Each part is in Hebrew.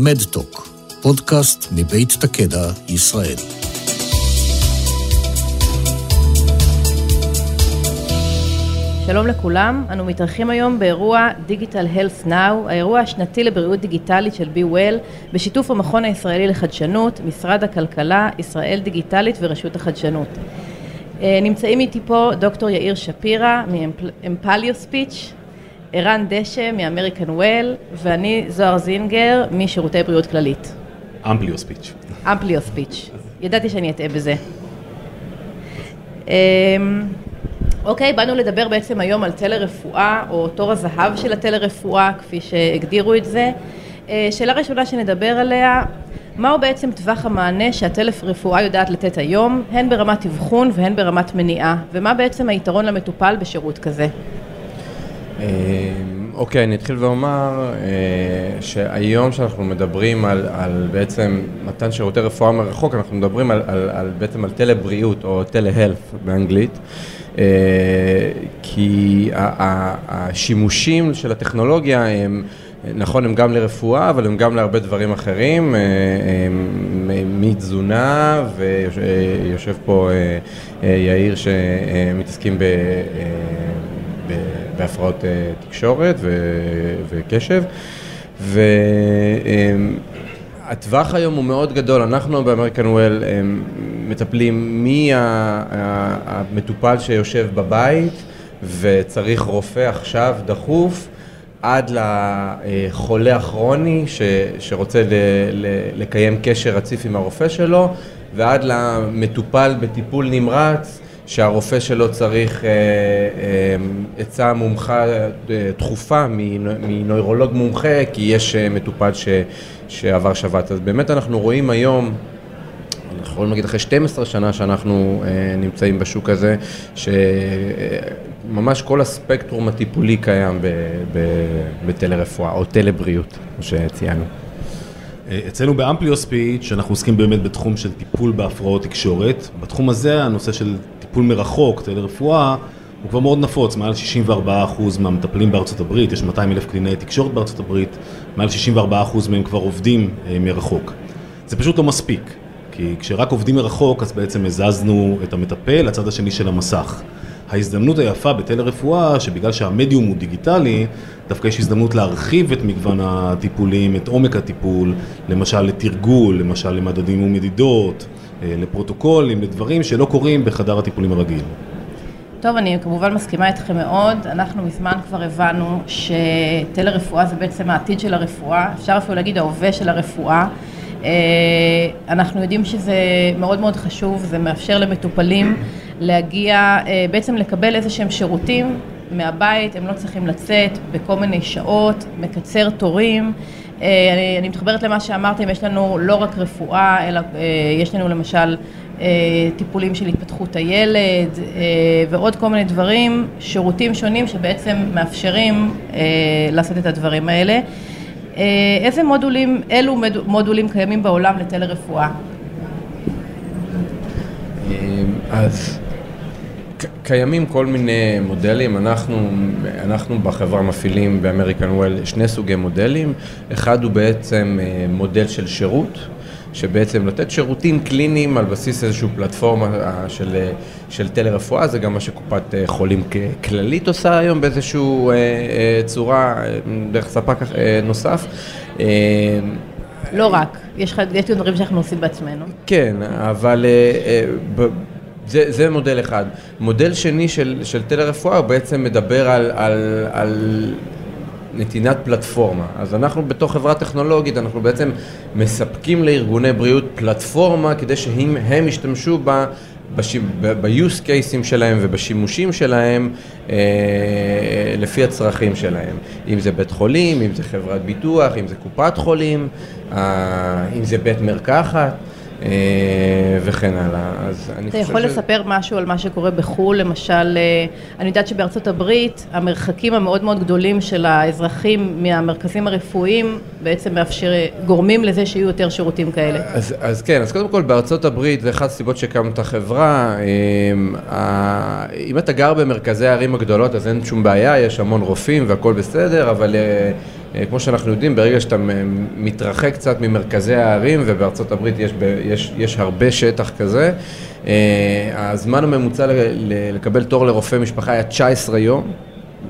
מדטוק, פודקאסט מבית תקדע, ישראל. שלום לכולם, אנו מתארחים היום באירוע Digital Health Now, האירוע השנתי לבריאות דיגיטלית של Be Well, בשיתוף המכון הישראלי לחדשנות, משרד הכלכלה, ישראל דיגיטלית ורשות החדשנות. אה, נמצאים איתי פה דוקטור יאיר שפירא מאמפליו ספיץ', ערן דשא מאמריקן וול, ואני זוהר זינגר משירותי בריאות כללית. אמפליו ספיץ'. אמפליו ספיץ'. ידעתי שאני אטעה בזה. אמ, אוקיי, באנו לדבר בעצם היום על טלרפואה, או תור הזהב של הטלרפואה, כפי שהגדירו את זה. אה, שאלה ראשונה שנדבר עליה, מהו בעצם טווח המענה שהטלרפואה יודעת לתת היום, הן ברמת אבחון והן ברמת מניעה, ומה בעצם היתרון למטופל בשירות כזה? אה, אוקיי, אני אתחיל ואומר אה, שהיום שאנחנו מדברים על, על בעצם מתן שירותי רפואה מרחוק, אנחנו מדברים על, על, על בעצם על טלבריאות או טלהלף באנגלית. אה, כי השימושים של הטכנולוגיה הם, נכון, הם גם לרפואה, אבל הם גם להרבה דברים אחרים, מתזונה, ויושב פה יאיר שמתעסקים ב... בהפרעות תקשורת וקשב. הטווח היום הוא מאוד גדול, אנחנו ב American Well מטפלים מהמטופל שיושב בבית וצריך רופא עכשיו דחוף עד לחולה הכרוני ש, שרוצה ל, ל, לקיים קשר רציף עם הרופא שלו ועד למטופל בטיפול נמרץ שהרופא שלו צריך אה, אה, עצה מומחה אה, דחופה מנוירולוג מומחה כי יש מטופל ש, שעבר שבת. אז באמת אנחנו רואים היום אנחנו יכולים להגיד אחרי 12 שנה שאנחנו אה, נמצאים בשוק הזה, שממש כל הספקטרום הטיפולי קיים בטלרפואה או טלבריאות, כמו שציינו. אצלנו באמפליו ספיץ' אנחנו עוסקים באמת בתחום של טיפול בהפרעות תקשורת. בתחום הזה הנושא של טיפול מרחוק, טלרפואה, הוא כבר מאוד נפוץ, מעל 64% מהמטפלים בארצות הברית, יש 200 אלף קלינאי תקשורת בארצות הברית, מעל 64% מהם כבר עובדים אה, מרחוק. זה פשוט לא מספיק, כי כשרק עובדים מרחוק אז בעצם הזזנו את המטפל לצד השני של המסך. ההזדמנות היפה בטלרפואה, שבגלל שהמדיום הוא דיגיטלי, דווקא יש הזדמנות להרחיב את מגוון הטיפולים, את עומק הטיפול, למשל לתרגול, למשל למדדים ומדידות, לפרוטוקולים, לדברים שלא קורים בחדר הטיפולים הרגיל. טוב, אני כמובן מסכימה איתכם מאוד. אנחנו מזמן כבר הבנו שטלרפואה זה בעצם העתיד של הרפואה, אפשר אפילו להגיד ההווה של הרפואה. אה, אנחנו יודעים שזה מאוד מאוד חשוב, זה מאפשר למטופלים להגיע, אה, בעצם לקבל איזה שהם שירותים מהבית, הם לא צריכים לצאת בכל מיני שעות, מקצר תורים. אה, אני, אני מתחברת למה שאמרתם, יש לנו לא רק רפואה, אלא יש לנו למשל טיפולים של התפתחות הילד ועוד כל מיני דברים, שירותים שונים שבעצם מאפשרים לעשות את הדברים האלה. איזה מודולים, אילו מודולים קיימים בעולם לטלרפואה? אז קיימים כל מיני מודלים, אנחנו, אנחנו בחברה מפעילים באמריקן וול שני סוגי מודלים, אחד הוא בעצם מודל של שירות, שבעצם לתת שירותים קליניים על בסיס איזושהי פלטפורמה אה, של, אה, של טלרפואה, זה גם מה שקופת אה, חולים כללית עושה היום באיזושהי צורה, דרך ספק נוסף. לא רק, יש, יש דברים שאנחנו עושים בעצמנו. כן, אבל זה, זה מודל אחד. מודל שני של, של טלרפואה בעצם מדבר על, על, על נתינת פלטפורמה. אז אנחנו בתור חברה טכנולוגית, אנחנו בעצם מספקים לארגוני בריאות פלטפורמה כדי שהם ישתמשו ב... ב-use cases שלהם ובשימושים שלהם אה, לפי הצרכים שלהם. אם זה בית חולים, אם זה חברת ביטוח, אם זה קופת חולים, אה, אם זה בית מרקחת. אה, וכן הלאה. אז אני ש... אתה יכול לספר משהו על מה שקורה בחו"ל, למשל, אה, אני יודעת שבארצות הברית המרחקים המאוד מאוד גדולים של האזרחים מהמרכזים הרפואיים בעצם מאפשר, גורמים לזה שיהיו יותר שירותים כאלה. אז, אז כן, אז קודם כל בארצות הברית, זה אחת הסיבות שהקמנו את החברה, אה, אם אתה גר במרכזי הערים הגדולות אז אין שום בעיה, יש המון רופאים והכל בסדר, אבל אה, כמו שאנחנו יודעים, ברגע שאתה מתרחק קצת ממרכזי הערים, ובארצות הברית יש, יש, יש הרבה שטח כזה, הזמן הממוצע לקבל תור לרופא משפחה היה 19 יום.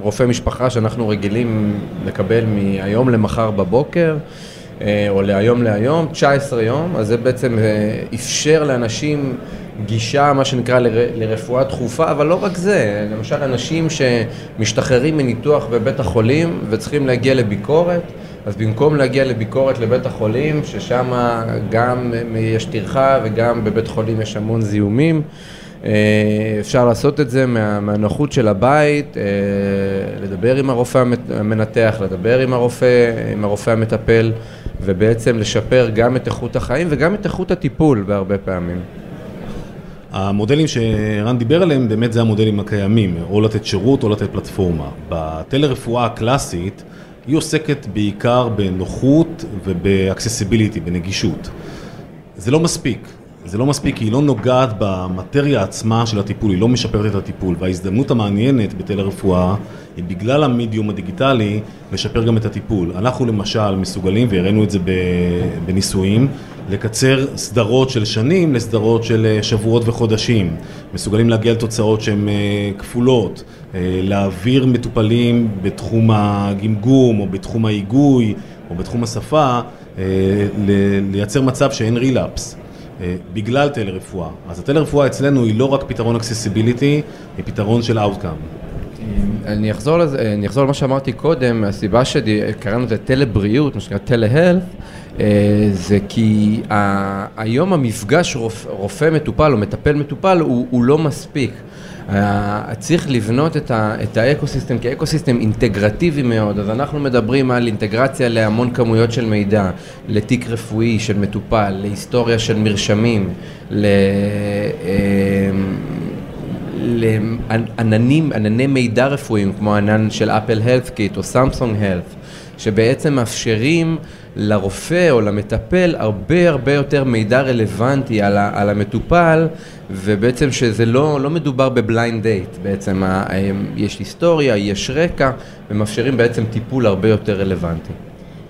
רופא משפחה שאנחנו רגילים לקבל מהיום למחר בבוקר. או להיום להיום, 19 יום, אז זה בעצם אפשר לאנשים גישה, מה שנקרא, ל, לרפואה דחופה, אבל לא רק זה, למשל אנשים שמשתחררים מניתוח בבית החולים וצריכים להגיע לביקורת, אז במקום להגיע לביקורת לבית החולים, ששם גם יש טרחה וגם בבית חולים יש המון זיהומים, אה, אפשר לעשות את זה מה, מהנוחות של הבית, אה, לדבר עם הרופא המנתח, לדבר עם הרופא, עם הרופא המטפל, ובעצם לשפר גם את איכות החיים וגם את איכות הטיפול בהרבה פעמים. המודלים שרן דיבר עליהם, באמת זה המודלים הקיימים, או לתת שירות או לתת פלטפורמה. בטלרפואה הקלאסית, היא עוסקת בעיקר בנוחות וב accessibility, בנגישות. זה לא מספיק. זה לא מספיק כי היא לא נוגעת במטריה עצמה של הטיפול, היא לא משפרת את הטיפול. וההזדמנות המעניינת בטלרפואה היא בגלל המדיום הדיגיטלי לשפר גם את הטיפול. אנחנו למשל מסוגלים, והראינו את זה בניסויים, לקצר סדרות של שנים לסדרות של אה, שבועות וחודשים. מסוגלים להגיע לתוצאות שהן אה, כפולות, אה, להעביר מטופלים בתחום הגמגום או בתחום ההיגוי או בתחום השפה, לייצר מצב שאין relapse. בגלל טלרפואה. אז הטלרפואה אצלנו היא לא רק פתרון accessibility, היא פתרון של outcome. אני אחזור, אני אחזור למה שאמרתי קודם, הסיבה שקראנו לזה טלבריאות, מה שנקרא telehealth, אה, זה כי היום המפגש רופא מטופל או מטפל מטופל הוא, הוא לא מספיק. אה, צריך לבנות את, ה, את ה ecosystem כ ecosystem אינטגרטיבי מאוד, אז אנחנו מדברים על אינטגרציה להמון כמויות של מידע, לתיק רפואי של מטופל, להיסטוריה של מרשמים, ל... אה, לעננים, ענני מידע רפואיים כמו ענן של Apple HealthKit או Samsung Health, שבעצם מאפשרים לרופא או למטפל הרבה הרבה יותר מידע רלוונטי על, ה, על המטופל ובעצם שזה לא, לא מדובר ב blind date, בעצם ה, יש היסטוריה, יש רקע ומאפשרים בעצם טיפול הרבה יותר רלוונטי.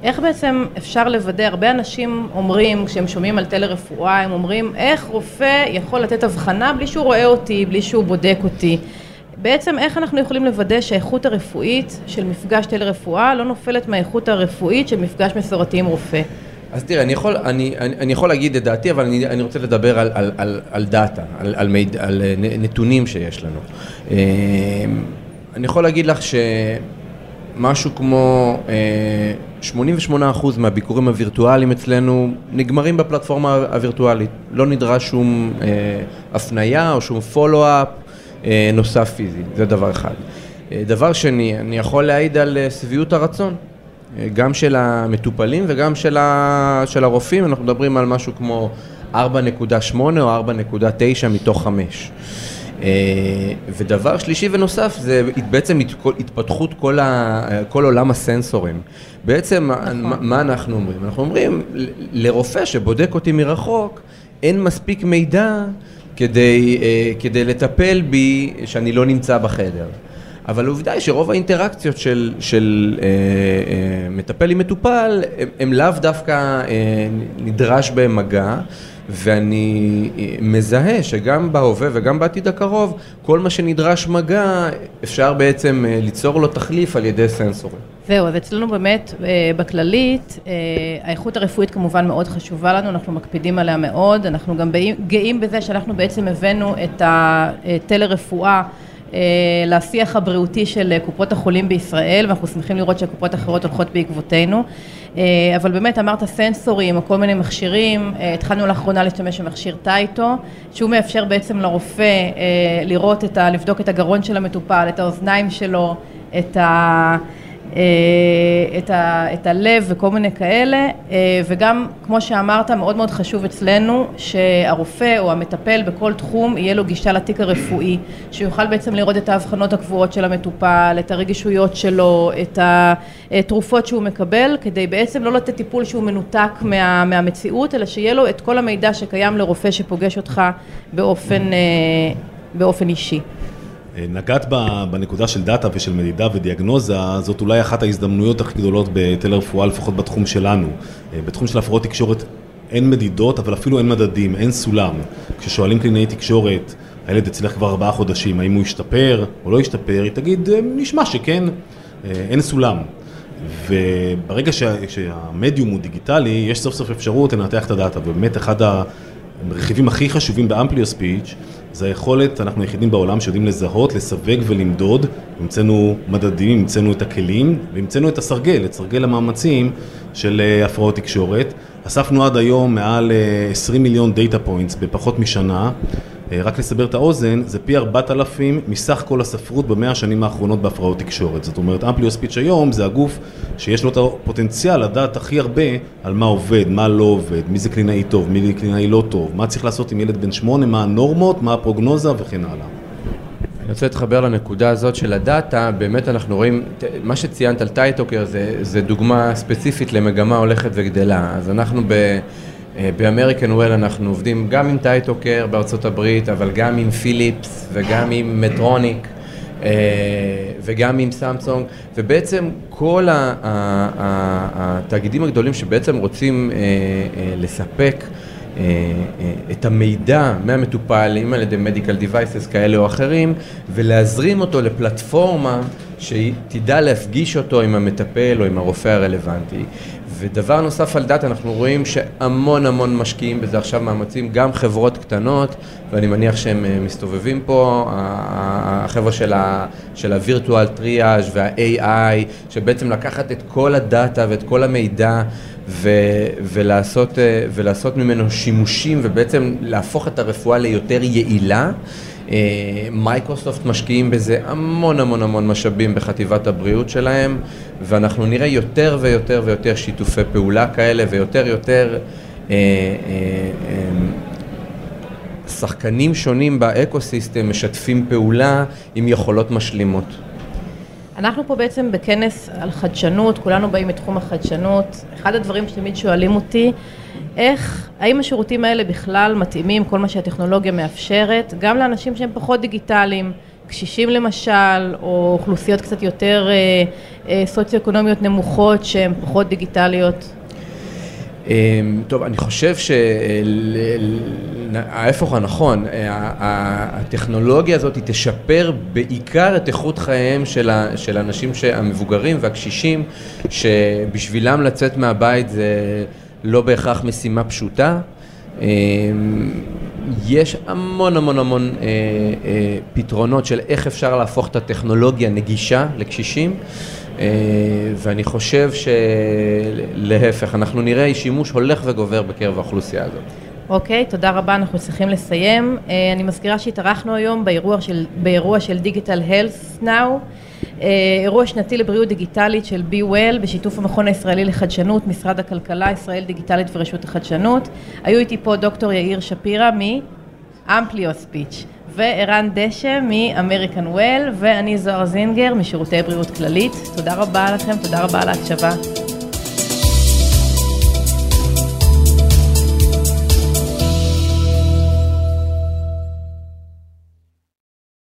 איך בעצם אפשר לוודא, הרבה אנשים אומרים, כשהם שומעים על טלרפואה, הם אומרים איך רופא יכול לתת אבחנה בלי שהוא רואה אותי, בלי שהוא בודק אותי. בעצם איך אנחנו יכולים לוודא שהאיכות הרפואית של מפגש טלרפואה לא נופלת מהאיכות הרפואית של מפגש מסורתי עם רופא? אז תראה, אני יכול, אני, אני, אני יכול להגיד את דעתי, אבל אני, אני רוצה לדבר על, על, על, על דאטה, על, על, מיד, על נתונים שיש לנו. אמ, אני יכול להגיד לך שמשהו כמו 88% אה, מהביקורים הווירטואליים אצלנו נגמרים בפלטפורמה הווירטואלית. לא נדרש שום אה, הפנייה או שום פולו-אפ. אה, נוסף פיזי, זה דבר אחד. אה, דבר שני, אני יכול להעיד על אה, שביעות הרצון, גם של המטופלים וגם של, ה... של הרופאים, אנחנו מדברים על משהו כמו 4.8 או 4.9 מתוך 5. ודבר שלישי ונוסף זה בעצם התפתחות כל, ה, כל עולם הסנסורים. בעצם נכון. מה, מה אנחנו אומרים? אנחנו אומרים לרופא שבודק אותי מרחוק אין מספיק מידע כדי, אה, כדי לטפל בי שאני לא נמצא בחדר. אבל העובדה היא שרוב האינטראקציות של, של אה, אה, מטפל עם מטופל, הם, הם לאו דווקא אה, נדרש בהם מגע, ואני אה, מזהה שגם בהווה וגם בעתיד הקרוב, כל מה שנדרש מגע, אפשר בעצם אה, ליצור לו תחליף על ידי סנסורים. זהו, אז אצלנו באמת אה, בכללית, האיכות הרפואית כמובן מאוד חשובה לנו, אנחנו מקפידים עליה מאוד, אנחנו גם גאים בזה שאנחנו בעצם הבאנו את הטלרפואה לשיח הבריאותי של קופות החולים בישראל, ואנחנו שמחים לראות שהקופות האחרות הולכות בעקבותינו. אה, אבל באמת אמרת סנסורים או כל מיני מכשירים, אה, התחלנו לאחרונה להשתמש במכשיר טייטו, שהוא מאפשר בעצם לרופא אה, לראות את ה... לבדוק את הגרון של המטופל, את האוזניים שלו, את ה... אה, את, ה, את הלב וכל מיני כאלה אה, וגם כמו שאמרת מאוד מאוד חשוב אצלנו שהרופא או המטפל בכל תחום יהיה לו גישה לתיק הרפואי שיוכל בעצם לראות את ההבחנות הקבועות של המטופל, את הרגישויות שלו, את התרופות שהוא מקבל כדי בעצם לא לתת טיפול שהוא מנותק מה, מהמציאות אלא שיהיה לו את כל המידע שקיים לרופא שפוגש אותך באופן, אה, באופן אישי נגעת בנקודה של דאטה ושל מדידה ודיאגנוזה, זאת אולי אחת ההזדמנויות הכי גדולות בתל הרפואה, לפחות בתחום שלנו. בתחום של הפרעות תקשורת אין מדידות, אבל אפילו אין מדדים, אין סולם. כששואלים קלינאי תקשורת, הילד אצלך כבר ארבעה חודשים, האם הוא השתפר או לא השתפר, היא תגיד, נשמע שכן, אין סולם. וברגע שה, שהמדיום הוא דיגיטלי, יש סוף סוף אפשרות לנתח את הדאטה, ובאמת אחד הרכיבים הכי חשובים ב Amplio Speech זה היכולת, אנחנו היחידים בעולם שיודעים לזהות, לסווג ולמדוד, המצאנו מדדים, המצאנו את הכלים, והמצאנו את הסרגל, את סרגל המאמצים של אה, הפרעות תקשורת. אספנו עד היום מעל 20 אה, מיליון data points בפחות משנה. אה, רק לסבר את האוזן, זה פי 4,000 מסך כל הספרות במאה השנים האחרונות בהפרעות תקשורת. זאת אומרת, Amplio Speech היום זה הגוף שיש לו את הפוטנציאל לדעת הכי הרבה על מה עובד, מה לא עובד, מי זה קלינאי טוב, מי זה קלינאי לא טוב, מה צריך לעשות עם ילד בן שמונה, מה הנורמות, מה הפרוגנוזה וכן הלאה. אני רוצה להתחבר לנקודה הזאת של הדאטה, באמת אנחנו רואים, מה שציינת על TytoCare זה, זה דוגמה ספציפית למגמה הולכת וגדלה. אז אנחנו ב... אה, ב American Well אנחנו עובדים גם עם TytoCare בארצות הברית, אבל גם עם פיליפס וגם עם Medtronic אה, וגם עם סמסונג, ובעצם כל התאגידים הגדולים שבעצם רוצים אה, לספק את המידע מהמטופל, אם על ידי מדיקל דיווייסס כאלה או אחרים, ולהזרים אותו לפלטפורמה שהיא תדע להפגיש אותו עם המטפל או עם הרופא הרלוונטי. ודבר נוסף על דאטה, אנחנו רואים שהמון המון משקיעים בזה עכשיו מאמצים, גם חברות קטנות, ואני מניח שהם אה, מסתובבים פה, החבר'ה של ה-Virtual Triage וה-AI, שבעצם לקחת את כל הדאטה ואת כל המידע ו- ולעשות, אה, ולעשות ממנו שימושים ובעצם להפוך את הרפואה ליותר יעילה. אה, מייקרוסופט משקיעים בזה המון המון המון משאבים בחטיבת הבריאות שלהם, ואנחנו נראה יותר ויותר ויותר שיתופי פעולה כאלה ויותר יותר אה, אה, שחקנים שונים ב ecosystem משתפים פעולה עם יכולות משלימות. אנחנו פה בעצם בכנס על חדשנות, כולנו באים מתחום החדשנות. אחד הדברים שתמיד שואלים אותי, איך, האם השירותים האלה בכלל מתאימים, כל מה שהטכנולוגיה מאפשרת, גם לאנשים שהם פחות דיגיטליים, קשישים למשל, או אוכלוסיות קצת יותר אה, אה, סוציו-אקונומיות נמוכות שהן פחות דיגיטליות? אמ, טוב, אני חושב שההפך הנכון, הטכנולוגיה הזאת תשפר בעיקר את איכות חייהם של האנשים המבוגרים והקשישים, שבשבילם לצאת מהבית זה לא בהכרח משימה פשוטה. אמ, יש המון המון המון אה, אה, פתרונות של איך אפשר להפוך את הטכנולוגיה נגישה לקשישים. אה, ואני חושב שלהפך, אנחנו נראה שימוש הולך וגובר בקרב האוכלוסייה הזאת. אוקיי, okay, תודה רבה, אנחנו צריכים לסיים. אה, אני מזכירה שהתארחנו היום באירוע של, באירוע של Digital Health Now, אה, אירוע שנתי לבריאות דיגיטלית של וול בשיתוף המכון הישראלי לחדשנות, משרד הכלכלה, ישראל דיגיטלית ורשות החדשנות. היו איתי פה דוקטור יאיר שפירא מאמפליו ספיץ'. וערן דשא מאמריקן וול, ואני זוהר זינגר משירותי בריאות כללית. תודה רבה לכם, תודה רבה על ההקשבה.